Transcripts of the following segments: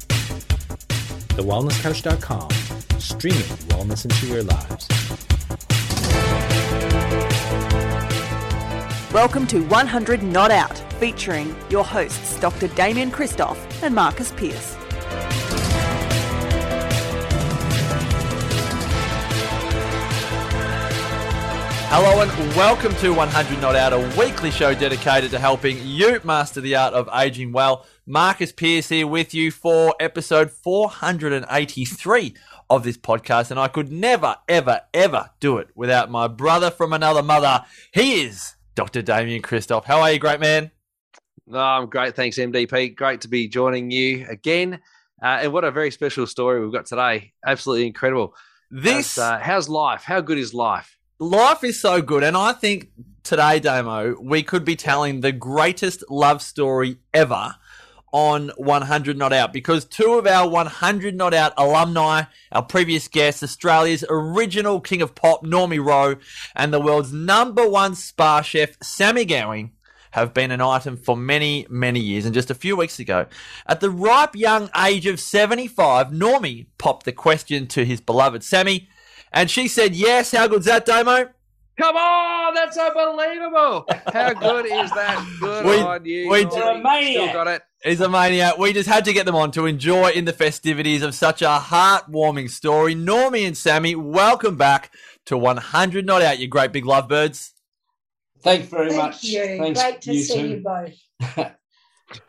TheWellnessCouch.com, streaming wellness into your lives. Welcome to 100 Not Out, featuring your hosts Dr. Damien Kristof and Marcus Pearce. Hello and welcome to 100 Not Out, a weekly show dedicated to helping you master the art of aging well. Marcus Pearce here with you for episode 483 of this podcast, and I could never, ever, ever do it without my brother from another mother. He is Dr. Damien Kristof. How are you, great man? No, I'm great. Thanks, MDP. Great to be joining you again. Uh, and what a very special story we've got today. Absolutely incredible. This uh, how's life? How good is life? life is so good, and I think today, Damo, we could be telling the greatest love story ever on 100 Not Out because two of our 100 Not Out alumni, our previous guests, Australia's original king of pop, Normie Rowe, and the world's number one spa chef, Sammy Gowing, have been an item for many, many years. And just a few weeks ago, at the ripe young age of 75, Normie popped the question to his beloved Sammy, and she said, Yes. How good's that, Damo? Come on, that's unbelievable. How good is that? Good We- on you. we- Normie. You're a maniac. Still got it. He's a maniac. We just had to get them on to enjoy in the festivities of such a heartwarming story. Normie and Sammy, welcome back to 100 Not Out, you great big lovebirds. Thanks very Thank much. you. Thanks, Great to you see too. you both.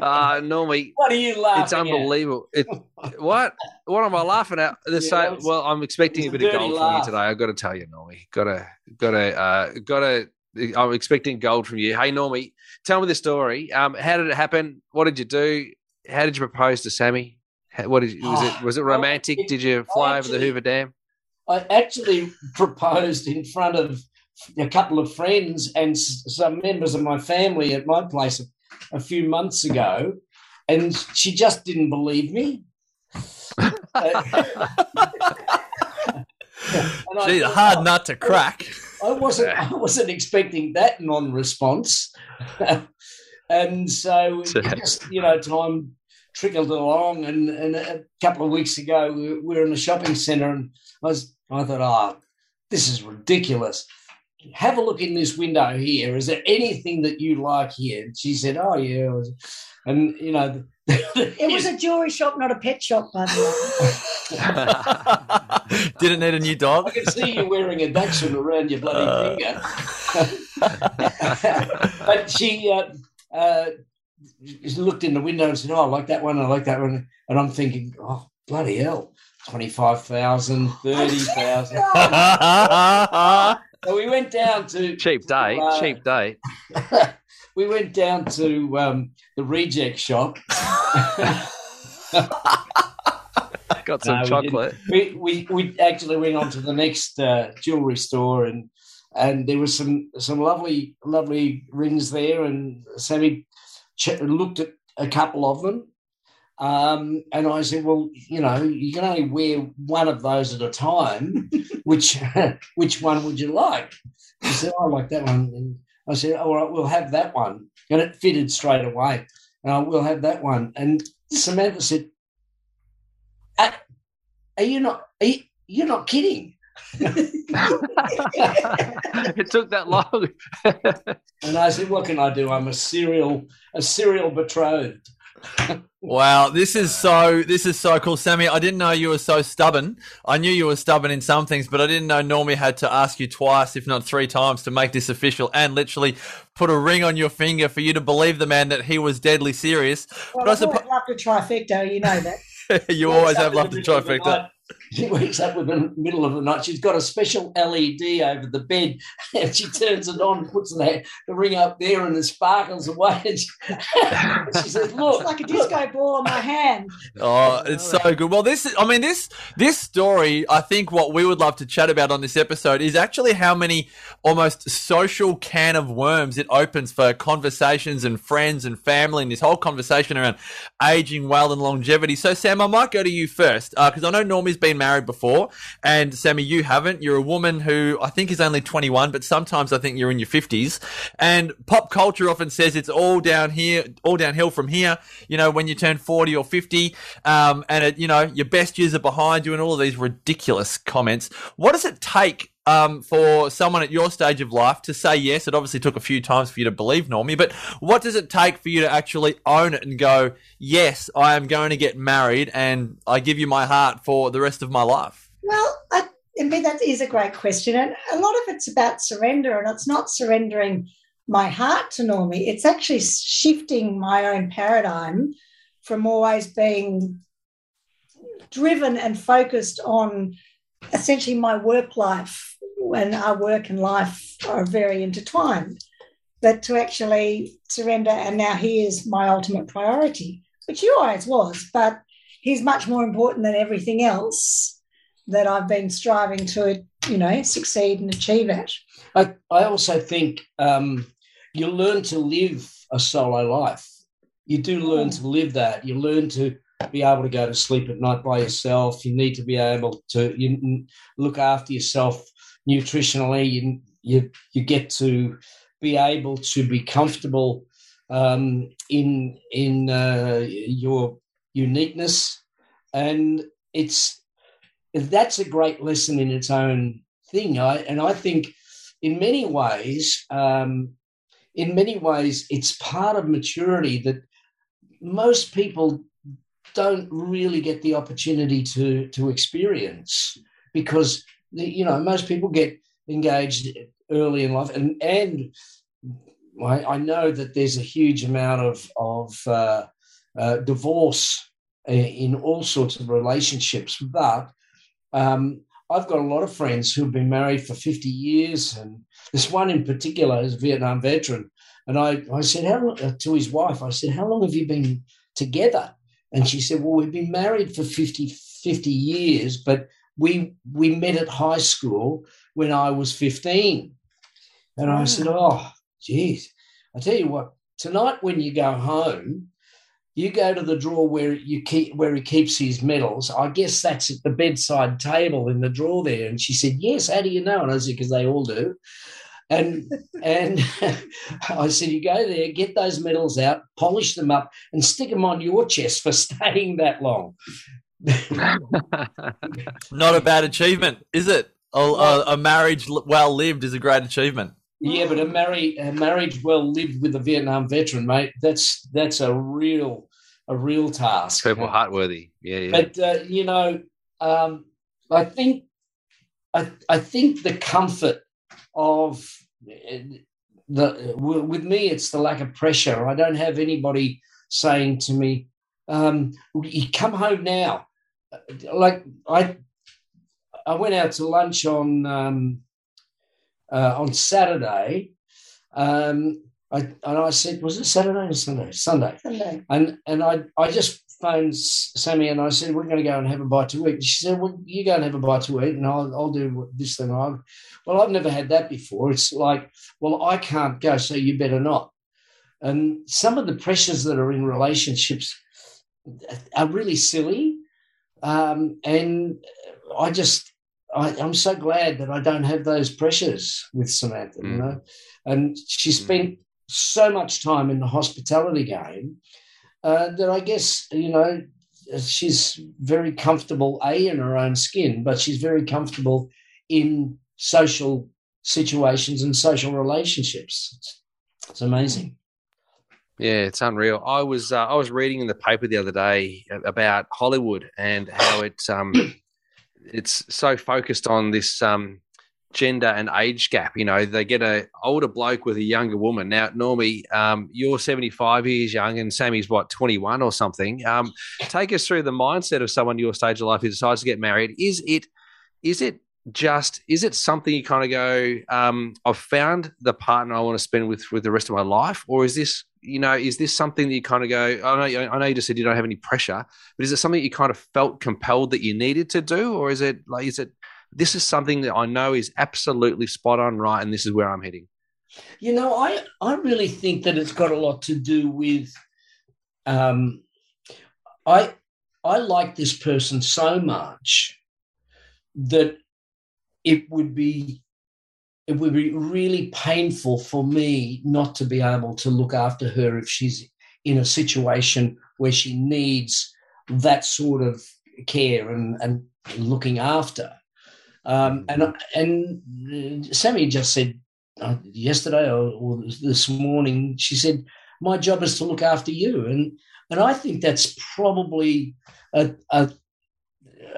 uh, Normie, What are you laughing it's unbelievable. It, what? What am I laughing at? The Yeah, same, well, I'm expecting a it's a bit of gold from you today. I've got to tell you, Normie. Got to, got to, uh, got to. I'm expecting gold from you. Hey, Normie, tell me the story. Um, how did it happen? What did you do? How did you propose to Sammy? How, what did you, was it? Was it romantic? did you fly over the Hoover Dam? I actually proposed in front of a couple of friends and some members of my family at my place a, a few months ago, and she just didn't believe me. And Gee, a thought, hard "Oh, nut to crack. I wasn't I wasn't expecting that non-response, and so just you know time trickled along. And, and a couple of weeks ago, we we were in a shopping centre, and I was I thought, oh, this is ridiculous. Have a look in this window here. Is there anything that you like here? And she said, oh yeah, and you know. It was a jewelry shop, not a pet shop, by the way. Didn't need a new dog. I can see you wearing a dachshund around your bloody Uh. finger. but she uh, uh, looked in the window and said, "Oh, I like that one. I like that one." And I'm thinking, "Oh, bloody hell, 25,000, 30,000. So we went down to cheap date. Uh, cheap day. we went down to um, the reject shop. Got some No, we chocolate. we, we we actually went on to the next uh, jewelry store and and there was some some lovely lovely rings there and Sammy ch- looked at a couple of them um, and I said well you know you can only wear one of those at a time. Which which one would you like? He said I like that one. And I said all right we'll have that one. And it fitted straight away. And I will have that one. And Samantha said are, are you not are you, you're not kidding? It took that long. and I said what can I do? I'm a serial a serial betrothed Wow, this is so this is so cool, Sammy. I didn't know you were so stubborn. I knew you were stubborn in some things, but I didn't know Normie had to ask you twice, if not three times, to make this official and literally put a ring on your finger for you to believe the man that he was deadly serious. Well, But I I've always suppo- loved trifecta, you know that. you always have loved the the middle the trifecta. Night. She wakes up in the middle of the night. She's got a special LED over the bed, and she turns it on, puts the, the ring up there, and it sparkles away. And she, she says, "Look, It's like a disco ball on my hand. Oh, it's so good. Well, this, I mean, this, this story, I think what we would love to chat about on this episode is actually how many almost social can of worms it opens for conversations and friends and family and this whole conversation around aging well and longevity. So, Sam, I might go to you first, uh, because I know Normie's been married before, and Sammy, you haven't. You're a woman who I think is only 21, but sometimes I think you're in your 50s. And pop culture often says it's all down here, all downhill from here. You know, when you turn 40 or 50, um, and it, you know your best years are behind you, and all of these ridiculous comments. What does it take um, for someone at your stage of life to say yes? It obviously took a few times for you to believe Normie, but what does it take for you to actually own it and go, yes, I am going to get married and I give you my heart for the rest of my life? Well, I, I mean, that is a great question. And a lot of it's about surrender, and it's not surrendering my heart to Normie, it's actually shifting my own paradigm from always being driven and focused on essentially my work life when our work and life are very intertwined but to actually surrender and now he is my ultimate priority which he always was but he's much more important than everything else that i've been striving to you know succeed and achieve at I, I also think um, you learn to live a solo life. You do learn to live that. You learn to be able to go to sleep at night by yourself. You need to be able to you look after yourself nutritionally. You you, you get to be able to be comfortable um, in in uh, your uniqueness, and it's that's a great lesson in its own thing. I and I think in many ways, um, in many ways, it's part of maturity that most people don't really get the opportunity to to experience because you know most people get engaged early in life and and I, know that there's a huge amount of of uh, uh, divorce in all sorts of relationships, but um, I've got a lot of friends who've been married for 50 years, and this one in particular is a Vietnam veteran. And I, I said, how long, uh, to his wife, I said, How long have you been together? And she said, Well, we've been married for 50, 50 years, but we we met at high school when I was 15. And I said, Oh, geez. I tell you what, tonight when you go home, you go to the drawer where you keep where he keeps his medals. I guess that's at the bedside table in the drawer there. And she said, Yes, how do you know? And I said, Because they all do. And and I said, You go there, get those medals out, polish them up, and stick them on your chest for staying that long. Not a bad achievement, is it? A, a, a marriage well lived is a great achievement. Yeah, but a marriage a marriage well lived with a Vietnam veteran, mate. That's that's a real a real task. Purple heart worthy. Yeah, yeah. But uh, you know, um, I think I I think the comfort of uh, the with me, it's the lack of pressure. I don't have anybody saying to me, um, "You come home now." Like I, I went out to lunch on. Um, uh, on Saturday. Um, I, and I said, was it Saturday or Sunday? Sunday. Sunday. And and I I just phoned Sammy and I said, we're going to go and have a bite to eat. She said, well, you go and have a bite to eat and I'll, I'll do this thing. I, well, I've never had that before. It's like, well, I can't go, so you better not. And some of the pressures that are in relationships are really silly. Um, and I just, I, am so glad that I don't have those pressures with Samantha, mm. you know. And she mm. spent mm. so much time in the hospitality game uh, that I guess, you know, she's very comfortable, A, in her own skin, but she's very comfortable in social situations and social relationships. It's, it's amazing. Yeah, it's unreal. I was uh, I was reading in the paper the other day about Hollywood and how it's um it's so focused on this um, gender and age gap. You know, they get a older bloke with a younger woman. Now, Normie, um, you're 75 years young, and Sammy's what 21 or something. Um, take us through the mindset of someone your stage of life who decides to get married. Is it is it just is it something you kind of go um, i've found the partner i want to spend with with the rest of my life or is this you know is this something that you kind of go i know i know you just said you don't have any pressure but is it something you kind of felt compelled that you needed to do or is it like is it this is something that i know is absolutely spot on right and this is where i'm heading? You know i i really think that it's got a lot to do with um i i like this person so much that it would be it would be really painful for me not to be able to look after her if she's in a situation where she needs that sort of care and, and looking after. Um, and and Sammy just said uh, yesterday or, or this morning, she said, "My job is to look after you," and and I think that's probably a, a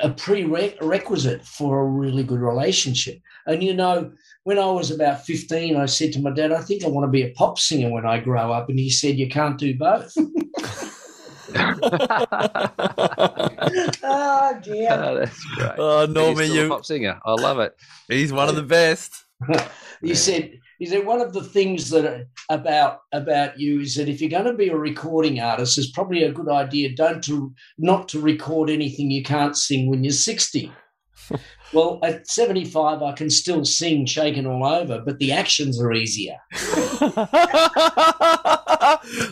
a prerequisite for a really good relationship. And you know, when I was about 15, I said to my dad, I think I want to be a pop singer when I grow up. And he said, You can't do both. oh dear. Oh, that's great. Oh, But Normie, he's a you, pop singer. I love it. he's one of the best. he Yeah. said, he said one of the things that about about you is that if you're going to be a recording artist, it's probably a good idea don't to not to record anything you can't sing when you're 60. well, at 75, I can still sing shaking all over, but the actions are easier.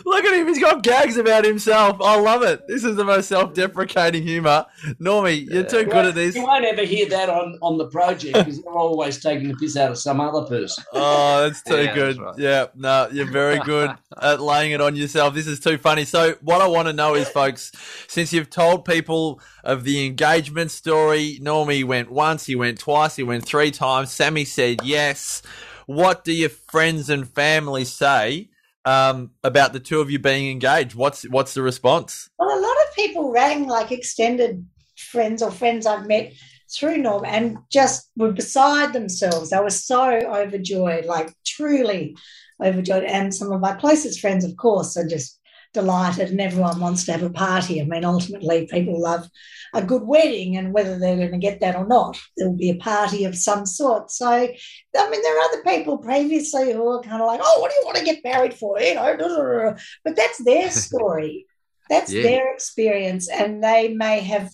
Look at him. He's got gags about himself. I love it. This is the most self deprecating humor. Normie, you're too good at this. You won't ever hear that on, on the project because they're always taking the piss out of some other person. Oh, that's too Yeah, good. that's right. Yeah, no, you're very good at laying it on yourself. This is too funny. So, what I want to know is, folks, since you've told people of the engagement story, Normie went once, he went twice, he went three times. Sammy said yes. What do your friends and family say um, about the two of you being engaged? What's what's the response? Well, a lot of people rang like extended friends or friends I've met through Norm and just were beside themselves. They were so overjoyed, like truly overjoyed. And some of my closest friends, of course, are just delighted and everyone wants to have a party. I mean, ultimately, people love a good wedding and whether they're going to get that or not, there will be a party of some sort. So, I mean, there are other people previously who are kind of like, oh, what do you want to get married for? You know, but that's their story. That's Yeah. their experience, and they may have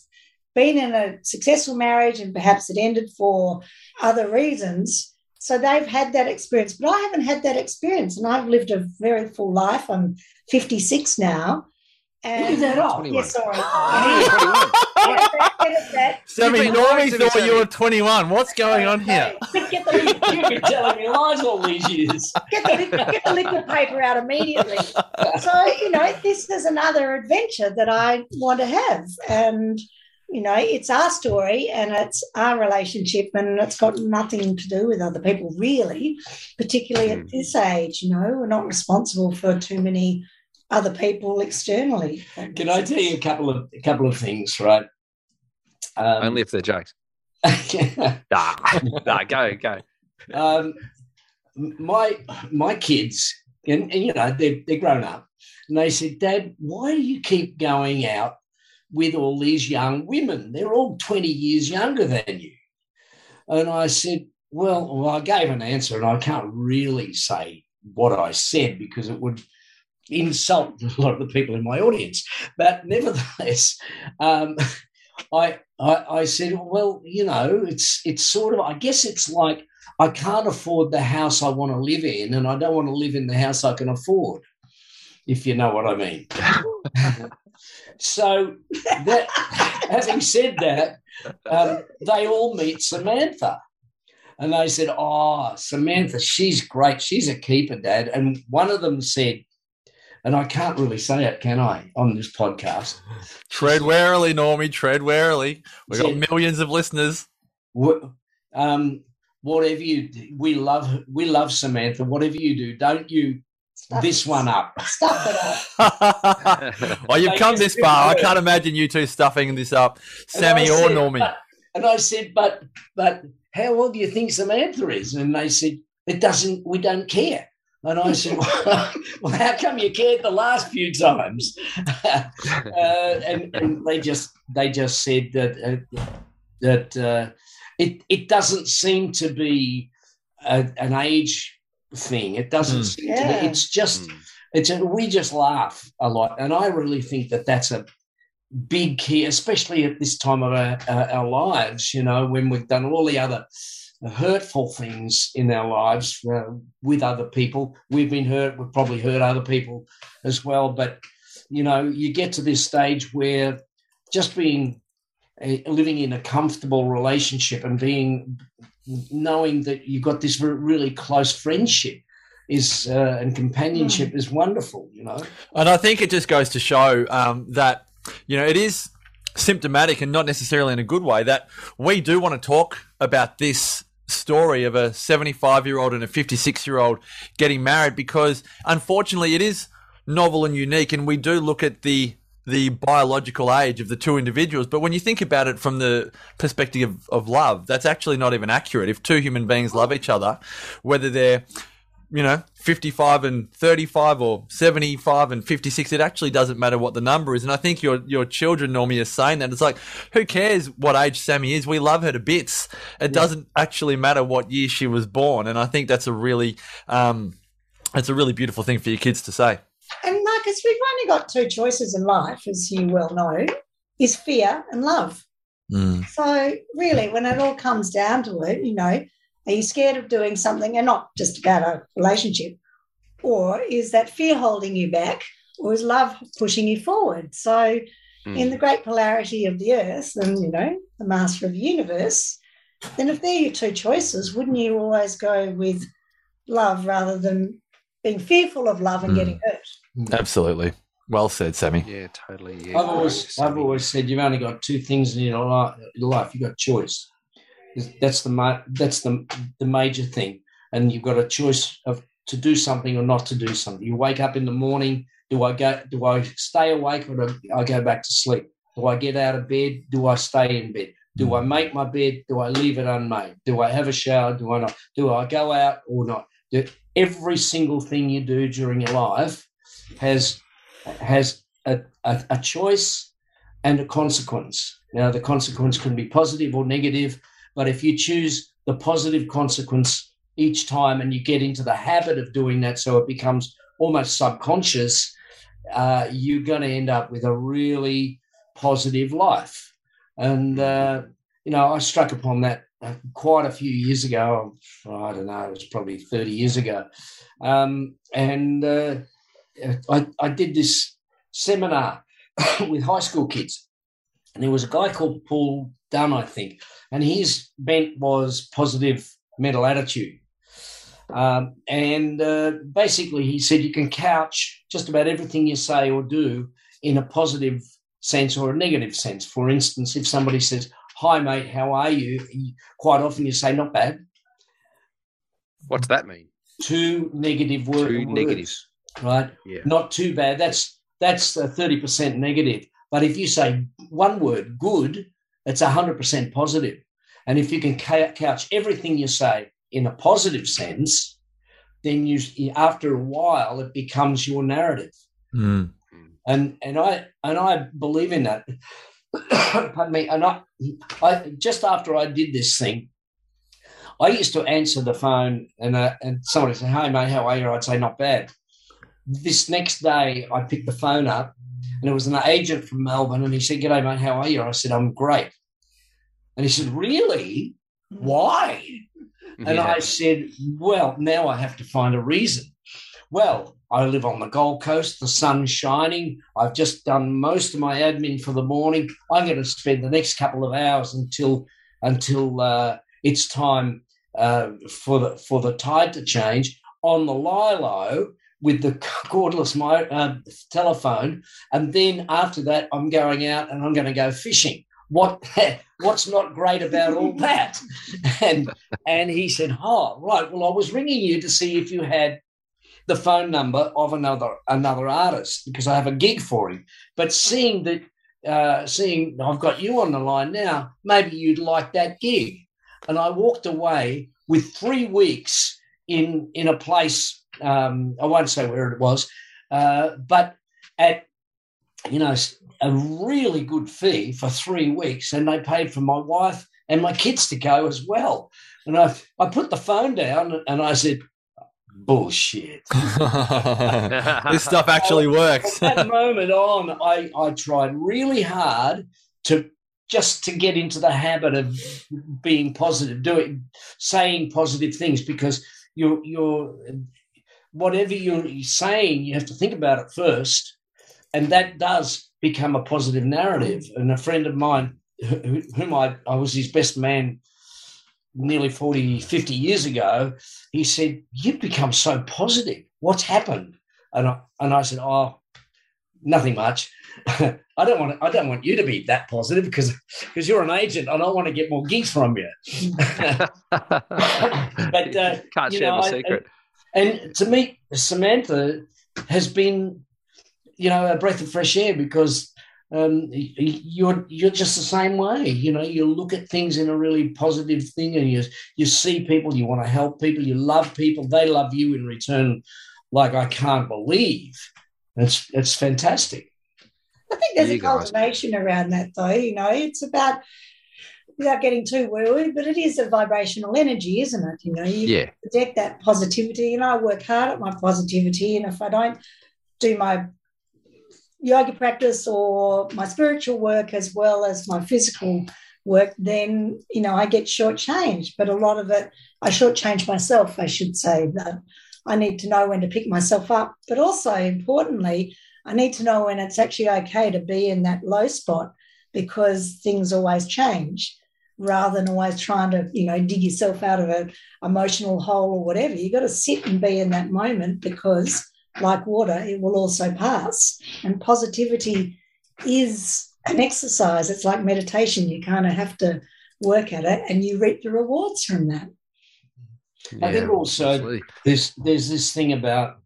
been in a successful marriage and perhaps it ended for other reasons. So they've had that experience, but I haven't had that experience, and I've lived a very full life. I'm 56 now. And Look at that up. 21. Yeah, sorry. Ah, yeah, Edit that, that. Sammy, You've Normie thought you were 21. What's going on here? Get the, You've been telling me lies all these years. get the, get the liquid paper out immediately. So, you know, this is another adventure that I want to have. And, you know, it's our story and it's our relationship and it's got nothing to do with other people, really, particularly at Mm. this age. You know, we're not responsible for too many other people externally. Can I tell you a couple of a couple of things, right? Um, Only if they're jokes. Nah, nah, go, go. um, my my kids, and, and you know they're they're grown up, and they said, "Dad, why do you keep going out with all these young women? They're all twenty years younger than you." And I said, "Well, well, I gave an answer, and I can't really say what I said because it would." Insult a lot of the people in my audience, but nevertheless, um, I, I I said, well, you know, it's it's sort of I guess it's like I can't afford the house I want to live in, and I don't want to live in the house I can afford, if you know what I mean. so, that, having said that, um, they all meet Samantha. And they said, Oh, Samantha, she's great. She's a keeper, Dad. And one of them said, and I can't really say it, can I, on this podcast? Tread warily, Normie. Tread warily. We've got Yeah. millions of listeners. Um, whatever you do, we love we love Samantha. Whatever you do, don't you Stuff- this one up. Stuff it up. well, you've They come this far. I can't imagine you two stuffing this up. And I Sammy or said, Normie. but- and I said, but but how old do you think Samantha is? And they said, it doesn't. We don't care. And I said, well, how come you cared the last few times? uh, and, and they just they just said that uh, that uh, it it doesn't seem to be a, an age thing. It doesn't Mm. seem Yeah. to be. It's just Mm. it's a, we just laugh a lot, and I really think that that's a big key, especially at this time of our, our, our lives. You know, when we've done all the other hurtful things in our lives uh, with other people, we've been hurt. We've probably hurt other people as well. But you know, you get to this stage where just being a, living in a comfortable relationship and being knowing that you've got this really close friendship is uh, and companionship is wonderful. You know. And I think it just goes to show um, that you know it is symptomatic and not necessarily in a good way that we do want to talk about this story of a 75 year old and a 56 year old getting married because unfortunately it is novel and unique and we do look at the the biological age of the two individuals but when you think about it from the perspective of, of love that's actually not even accurate if two human beings love each other whether they're you know, 55 and 35 or 75 and 56. It actually doesn't matter what the number is. And I think your, your children normally are saying that. It's like, who cares what age Sammy is? We love her to bits. It doesn't actually matter what year she was born. And I think that's a really, um, it's a really beautiful thing for your kids to say. And Marcus, we've only got two choices in life, as you well know, is fear and love. Mm. So really, when it all comes down to it, you know, are you scared of doing something and not just about a relationship? Or is that fear holding you back? Or is love pushing you forward? So, Hmm. in the great polarity of the earth and, you know, the master of the universe, then if they're your two choices, wouldn't you always go with love rather than being fearful of love and Mm. getting hurt? Mm. Absolutely. Well said, Sammy. Yeah, totally. Yeah. I've always, I've always said you've only got two things in your life. You've got choice. That's the that's the the major thing, and you've got a choice of to do something or not to do something. You wake up in the morning. Do I go? Do I stay awake or do I go back to sleep? Do I get out of bed? Do I stay in bed? Do I mm. make my bed? Do I leave it unmade? Do I have a shower? Do I not? Do I go out or not? Do, every single thing you do during your life has has a, a, a choice and a consequence. Now, the consequence can be positive or negative, but if you choose the positive consequence each time and you get into the habit of doing that, so it becomes almost subconscious, uh, you're going to end up with a really positive life. And, uh, you know, I struck upon that uh, quite a few years ago. I don't know, it was probably 30 years ago. Um, and uh, I, I did this seminar with high school kids. And there was a guy called Paul Dunn, I think, and his bent was positive mental attitude. Um, and uh, basically, he said you can couch just about everything you say or do in a positive sense or a negative sense. For instance, if somebody says, Hi, mate, how are you? Quite often you say, Not bad. What's that mean? Two negative word- Two words. negatives. Right? Yeah. not too bad. That's that's a thirty percent negative. But if you say one word, good, it's hundred percent positive. And if you can couch everything you say in a positive sense, then you after a while it becomes your narrative. Mm. And and I and I believe in that. Pardon me. And I, I just after I did this thing, I used to answer the phone and uh, and somebody would say, "Hey mate, how are you?" I'd say, "Not bad." This next day, I picked the phone up, and it was an agent from Melbourne, and he said, "G'day mate, how are you?" I said, "I'm great." And he said, "Really? Why?" And Yeah. I said, Well, now I have to find a reason. Well, I live on the Gold Coast, the sun's shining. I've just done most of my admin for the morning. I'm going to spend the next couple of hours until until uh, it's time uh, for the for the tide to change on the Lilo with the cordless mo- uh, telephone, and then after that, I'm going out and I'm going to go fishing. What what's not great about all that? And and he said, "Oh, right. Well, I was ringing you to see if you had the phone number of another another artist because I have a gig for him. But seeing that, uh, seeing I've got you on the line now, maybe you'd like that gig." And I walked away with three weeks in in a place. Um, I won't say where it was, uh, but at you know a really good fee for three weeks, and they paid for my wife and my kids to go as well. And I, I put the phone down and I said, bullshit. this stuff actually works. From that moment on, I, I tried really hard to just to get into the habit of being positive, doing saying positive things because you're you're whatever you're saying, you have to think about it first. And that does become a positive narrative. And a friend of mine whom I, I was his best man nearly 40, 50 years ago, he said, You've become so positive. What's happened? And I, and I said, Oh, nothing much. I don't want to, I don't want you to be that positive because because you're an agent and I want to get more gigs from you. but uh, Can't you share know, the I- secret. And to me, Samantha has been, you know, a breath of fresh air because um, y- y- you're you're just the same way. You know, you look at things in a really positive thing, and you you see people, you want to help people, you love people, they love you in return. Like I can't believe, it's it's fantastic. I think there's You a guys. cultivation around that, though. You know, it's about without getting too woo but it is a vibrational energy, isn't it? You know, you Yeah. project that positivity, and I work hard at my positivity. And if I don't do my yoga practice or my spiritual work as well as my physical work, then you know I get shortchanged. But a lot of it, I shortchange myself, I should say. That I need to know when to pick myself up, but also importantly, I need to know when it's actually okay to be in that low spot because things always change rather than always trying to, you know, dig yourself out of an emotional hole or whatever. You've got to sit and be in that moment because, like water, it will also pass. And positivity is an exercise. It's like meditation. You kind of have to work at it and you reap the rewards from that. I think also- absolutely. there's there's this thing about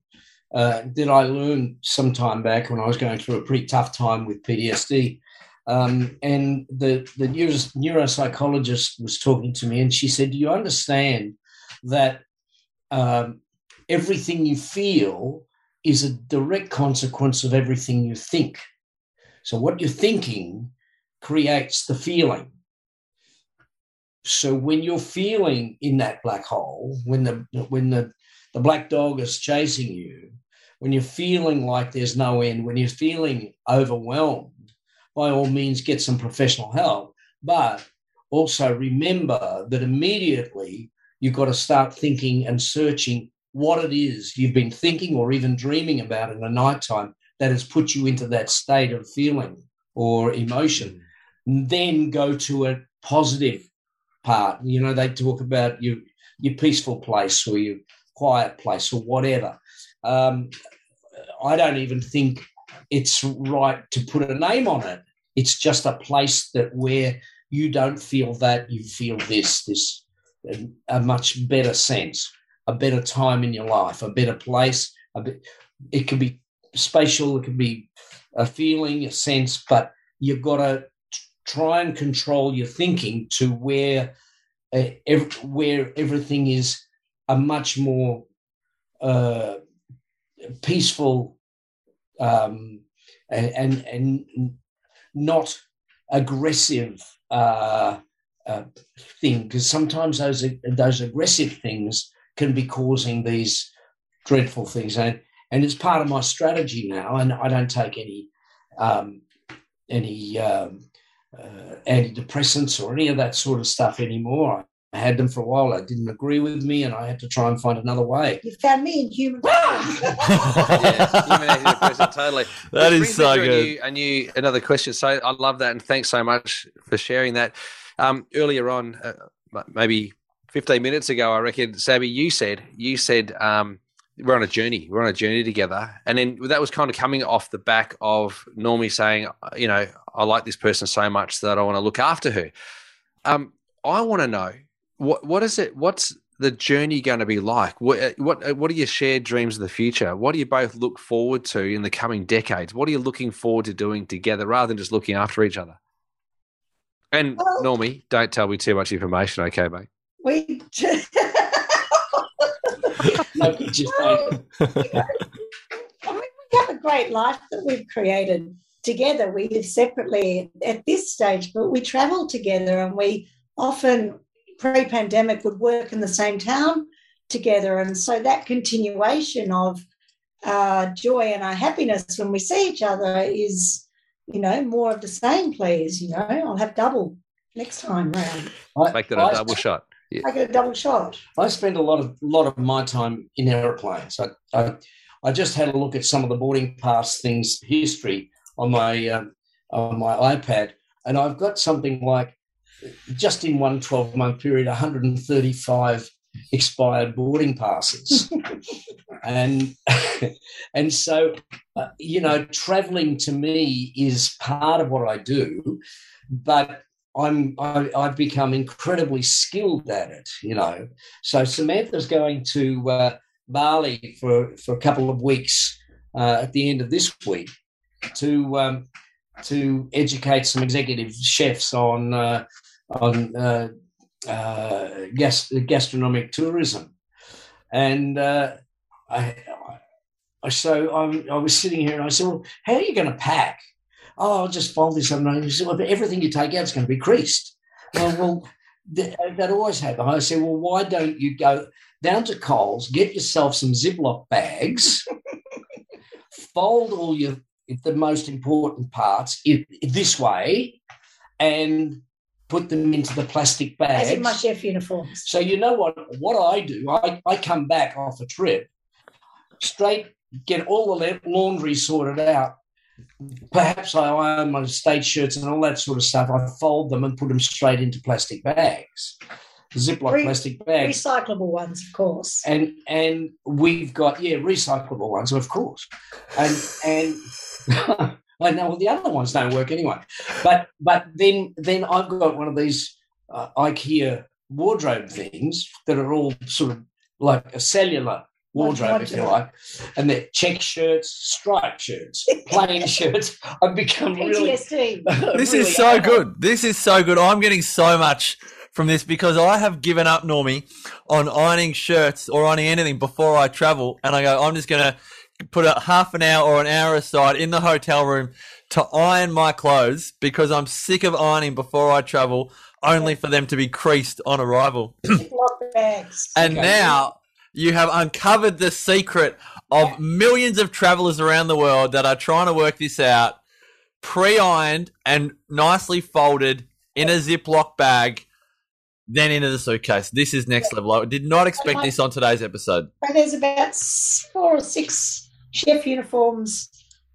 uh, that I learned some time back when I was going through a pretty tough time with PTSD. Um, and the the neuro, neuropsychologist was talking to me, and she said, "Do you understand that um, everything you feel is a direct consequence of everything you think? So what you're thinking creates the feeling." So when you're feeling in that black hole, when the when the the black dog is chasing you, when you're feeling like there's no end, when you're feeling overwhelmed, by all means get some professional help. But also remember that immediately you've got to start thinking and searching what it is you've been thinking or even dreaming about in the nighttime that has put you into that state of feeling or emotion. Then go to a positive part. You know, they talk about your your peaceful place or your quiet place or whatever. Um, I don't even think it's right to put a name on it. It's just a place that where you don't feel that you feel this, this a much better sense, a better time in your life, a better place. A bit, it could be spatial, it could be a feeling, a sense, but you've got to try and control your thinking to where uh, where everything is a much more uh, peaceful um, and, and and not aggressive uh, uh, thing because sometimes those those aggressive things can be causing these dreadful things and and it's part of my strategy now and I don't take any um, any um, uh, antidepressants or any of that sort of stuff anymore. I had them for a while. They didn't agree with me, and I had to try and find another way. You found me in human. Yeah, totally. That Which is so to a good. new- A new, another question. So I love that, and thanks so much for sharing that. Um, earlier on, uh, maybe 15 minutes ago, I reckon, Sabby, you said you said um, we're on a journey. We're on a journey together, and then that was kind of coming off the back of Normie saying, uh, you know, I like this person so much that I want to look after her. Um, I want to know what what is it? What's the journey going to be like? What uh, what uh, what are your shared dreams of the future? What do you both look forward to in the coming decades? What are you looking forward to doing together rather than just looking after each other? And Well- Normie, don't tell me too much information, okay, mate? We No pictures, mate. I mean, we have a great life that we've created together. We live separately at this stage, but we travel together and we often, pre pandemic, would work in the same town together. And so that continuation of our joy and our happiness when we see each other is, you know, more of the same, please. You know, I'll have double next time round. I, Make that a I- double shot. Yeah. I get a double shot. I spend a lot of lot of my time in aeroplanes. I, I, I just had a look at some of the boarding pass things history on my um, on my iPad. and I've got something like just in one 12 month period 135 expired boarding passes. And and so uh, you know traveling to me is part of what I do but I'm I, I've become incredibly skilled at it you know. So Samantha's going to uh, Bali for for a couple of weeks uh, at the end of this week to um, to educate some executive chefs on uh, on uh, uh, gast- gastronomic tourism, and uh, I, I so I, I, was sitting here and I said, "Well, how are you going to pack?" Oh, I'll just fold this up. And he said, "Well, everything you take out is going to be creased." well, well that, that always happens. I said, "Well, why don't you go down to Coles, get yourself some Ziploc bags, fold all your the most important parts this way, and put them into the plastic bags. As in my chef uniforms. So you know what? What I do, I, I come back off a trip, straight get all the laundry sorted out. Perhaps I iron my state shirts and all that sort of stuff. I fold them and put them straight into plastic bags. Ziploc Re- plastic bags, recyclable ones, of course. And and we've got yeah, recyclable ones, of course. And and I know well, the other ones don't work anyway. But but then then I've got one of these uh, IKEA wardrobe things that are all sort of like a cellular wardrobe, if you like, and they're check shirts, striped shirts, plain shirts. I've become really. this is so good. This is so good. I'm getting so much from this because I have given up, Normie, on ironing shirts or ironing anything before I travel, and I go, I'm just gonna put a half an hour or an hour aside in the hotel room to iron my clothes because I'm sick of ironing before I travel, only for them to be creased on arrival. and now you have uncovered the secret of millions of travelers around the world that are trying to work this out, pre-ironed and nicely folded in a Ziploc bag then into the suitcase. This is next level. I did not expect this on today's episode. there's about four or six chef uniforms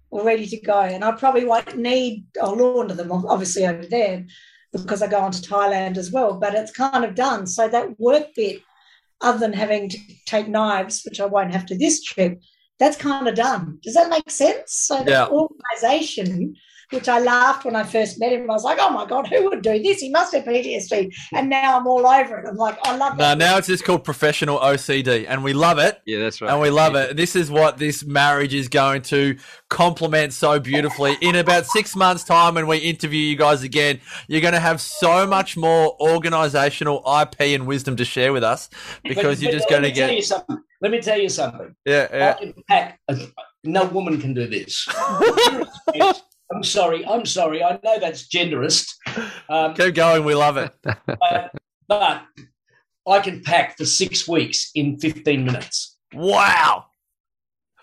all ready to go, and I probably won't need. I'll launder them obviously over there because I go on to Thailand as well. But it's kind of done. So that work bit, other than having to take knives, which I won't have to this trip, that's kind of done. Does that make sense? So the organisation which I laughed when I first met him. I was like, oh my God, who would do this? He must have PTSD. And now I'm all over it. I'm like, I love it. No, now it's just called professional OCD. And we love it. Yeah, that's right. And we love it. This is what this marriage is going to complement so beautifully. In about six months' time, when we interview you guys again, you're going to have so much more organizational IP and wisdom to share with us because but, you're just going to get. Let me tell you something. Yeah, yeah. Pack, no woman can do this. I'm sorry. I'm sorry. I know that's genderist. Um, Keep going. We love it. but, but I can pack for six weeks in 15 minutes. Wow.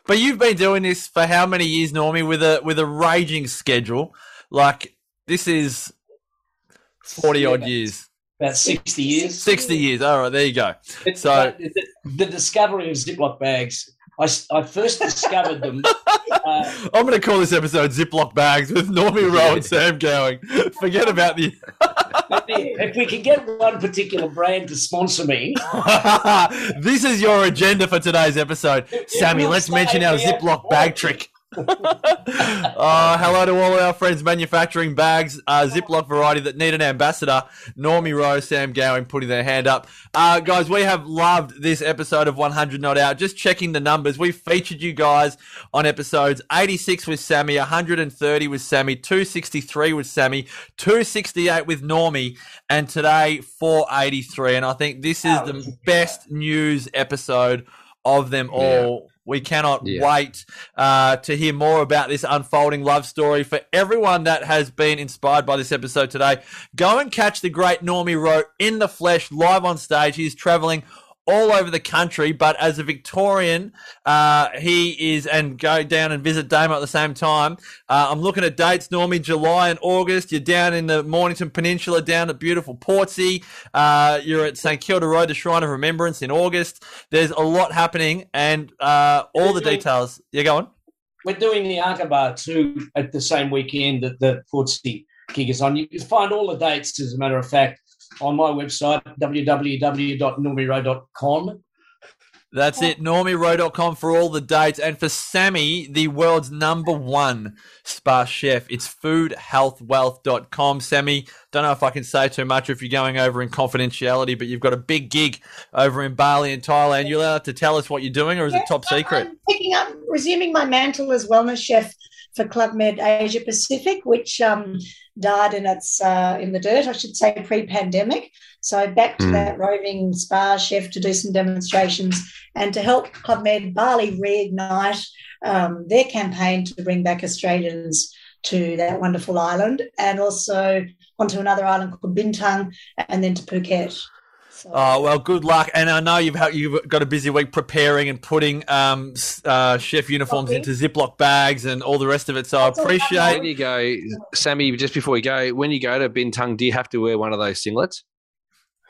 But you've been doing this for how many years, Normie, with a with a raging schedule? Like this is forty yeah, odd years. About sixty years. Sixty years. All right, there you go. It's, so the, the, discovery of Ziploc bags I, I first discovered them. Uh, I'm going to call this episode Ziploc Bags with Normie Rowe and Sam Gowing. Forget about the. if we can get one particular brand to sponsor me. this is your agenda for today's episode. Sammy, let's mention our Ziploc bag trick uh, hello to all our friends manufacturing bags, uh, Ziploc variety that need an ambassador. Normie Rowe, Sam Gowing putting their hand up. Uh, guys, we have loved this episode of 100 Not Out. Just checking the numbers. We featured you guys on episodes 86 with Sammy, 130 with Sammy, 263 with Sammy, 268 with Normie, and today 483. And I think this is the best news episode of them all. Yeah we cannot yeah. wait uh, to hear more about this unfolding love story. For everyone that has been inspired by this episode today, go and catch the great Normie Rowe in the flesh, live on stage. He's traveling all over the country, but as a Victorian, uh, he is, and go down and visit Damo at the same time. Uh, I'm looking at dates, Normie, July and August. You're down in the Mornington Peninsula, down at beautiful Portsea. Uh, you're at St Kilda Road, the Shrine of Remembrance in August. There's a lot happening, and uh, all the details. You're going? We're doing the Aqaba too at the same weekend that the Portsea kick us on. You can find all the dates, as a matter of fact, on my website, www.normierowe.com. That's it, normierowe.com for all the dates. And for Sammy, the world's number one spa chef, it's foodhealthwealth.com. Sammy, don't know if I can say too much if you're going over in confidentiality, but you've got a big gig over in Bali and Thailand. You're allowed to tell us what you're doing, or is it top secret? I'm picking up, resuming my mantle as wellness chef for Club Med Asia Pacific, which um, died in its uh, in the dirt, I should say, pre-pandemic. So back to Mm. that roving spa chef to do some demonstrations and to help Club Med Bali reignite um, their campaign to bring back Australians to that wonderful island, and also onto another island called Bintang, and then to Phuket. So, Oh well, good luck, and I know you've ha- you've got a busy week preparing and putting um, uh, chef uniforms Okay. into Ziploc bags and all the rest of it. So I That's all right. appreciate. When you go, Sammy, just before we go, when you go to Bintang, do you have to wear one of those singlets?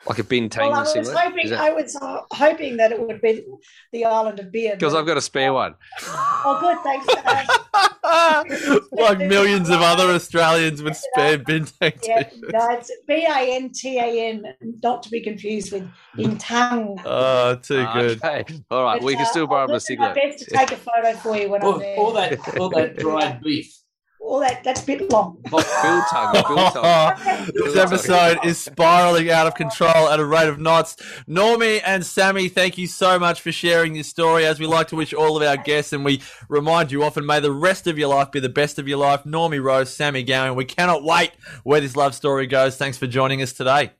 Like a Bintang well, I was singlet? hoping I was uh, hoping that it would be the island of beer. Because but- I've got a spare one. Oh, good. Thanks. Dave. like millions of other Australians with spare bintang yeah, t-shirts. no, it's B A N T A N, not to be confused with in tongue. Oh, too good. Okay. All right. But, we can uh, still borrow I'll my do singlet. Best to take a photo for you when I'm there. all that, all that dried beef. All that that's a bit long. Biltong. Biltong. this episode is spiraling out of control at a rate of knots. Normie and Sammy, thank you so much for sharing this story. As we like to wish all of our guests, and we remind you often, may the rest of your life be the best of your life. Normie Rose, Sammy Gowan. We cannot wait where this love story goes. Thanks for joining us today.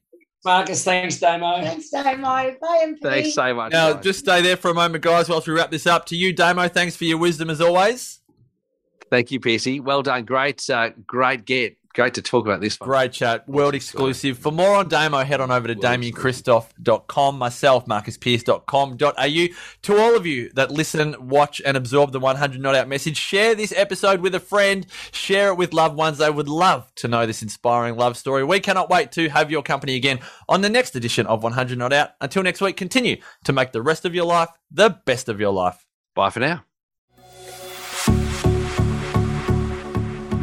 Marcus, thanks, Damo. Thanks, Damo. Bye, MP. Thanks so much. Now, guys. just stay there for a moment, guys, whilst we wrap this up. To you, Damo, thanks for your wisdom as always. Thank you, Piercy. Well done. Great, uh, great get. Great to talk about this one. Great chat. World exclusive. For more on Damo, head on over to damienkristof.com, myself, marcuspearce.com.au. To all of you that listen, watch, and absorb the 100 Not Out message, share this episode with a friend, share it with loved ones. They would love to know this inspiring love story. We cannot wait to have your company again on the next edition of 100 Not Out. Until next week, continue to make the rest of your life the best of your life. Bye for now.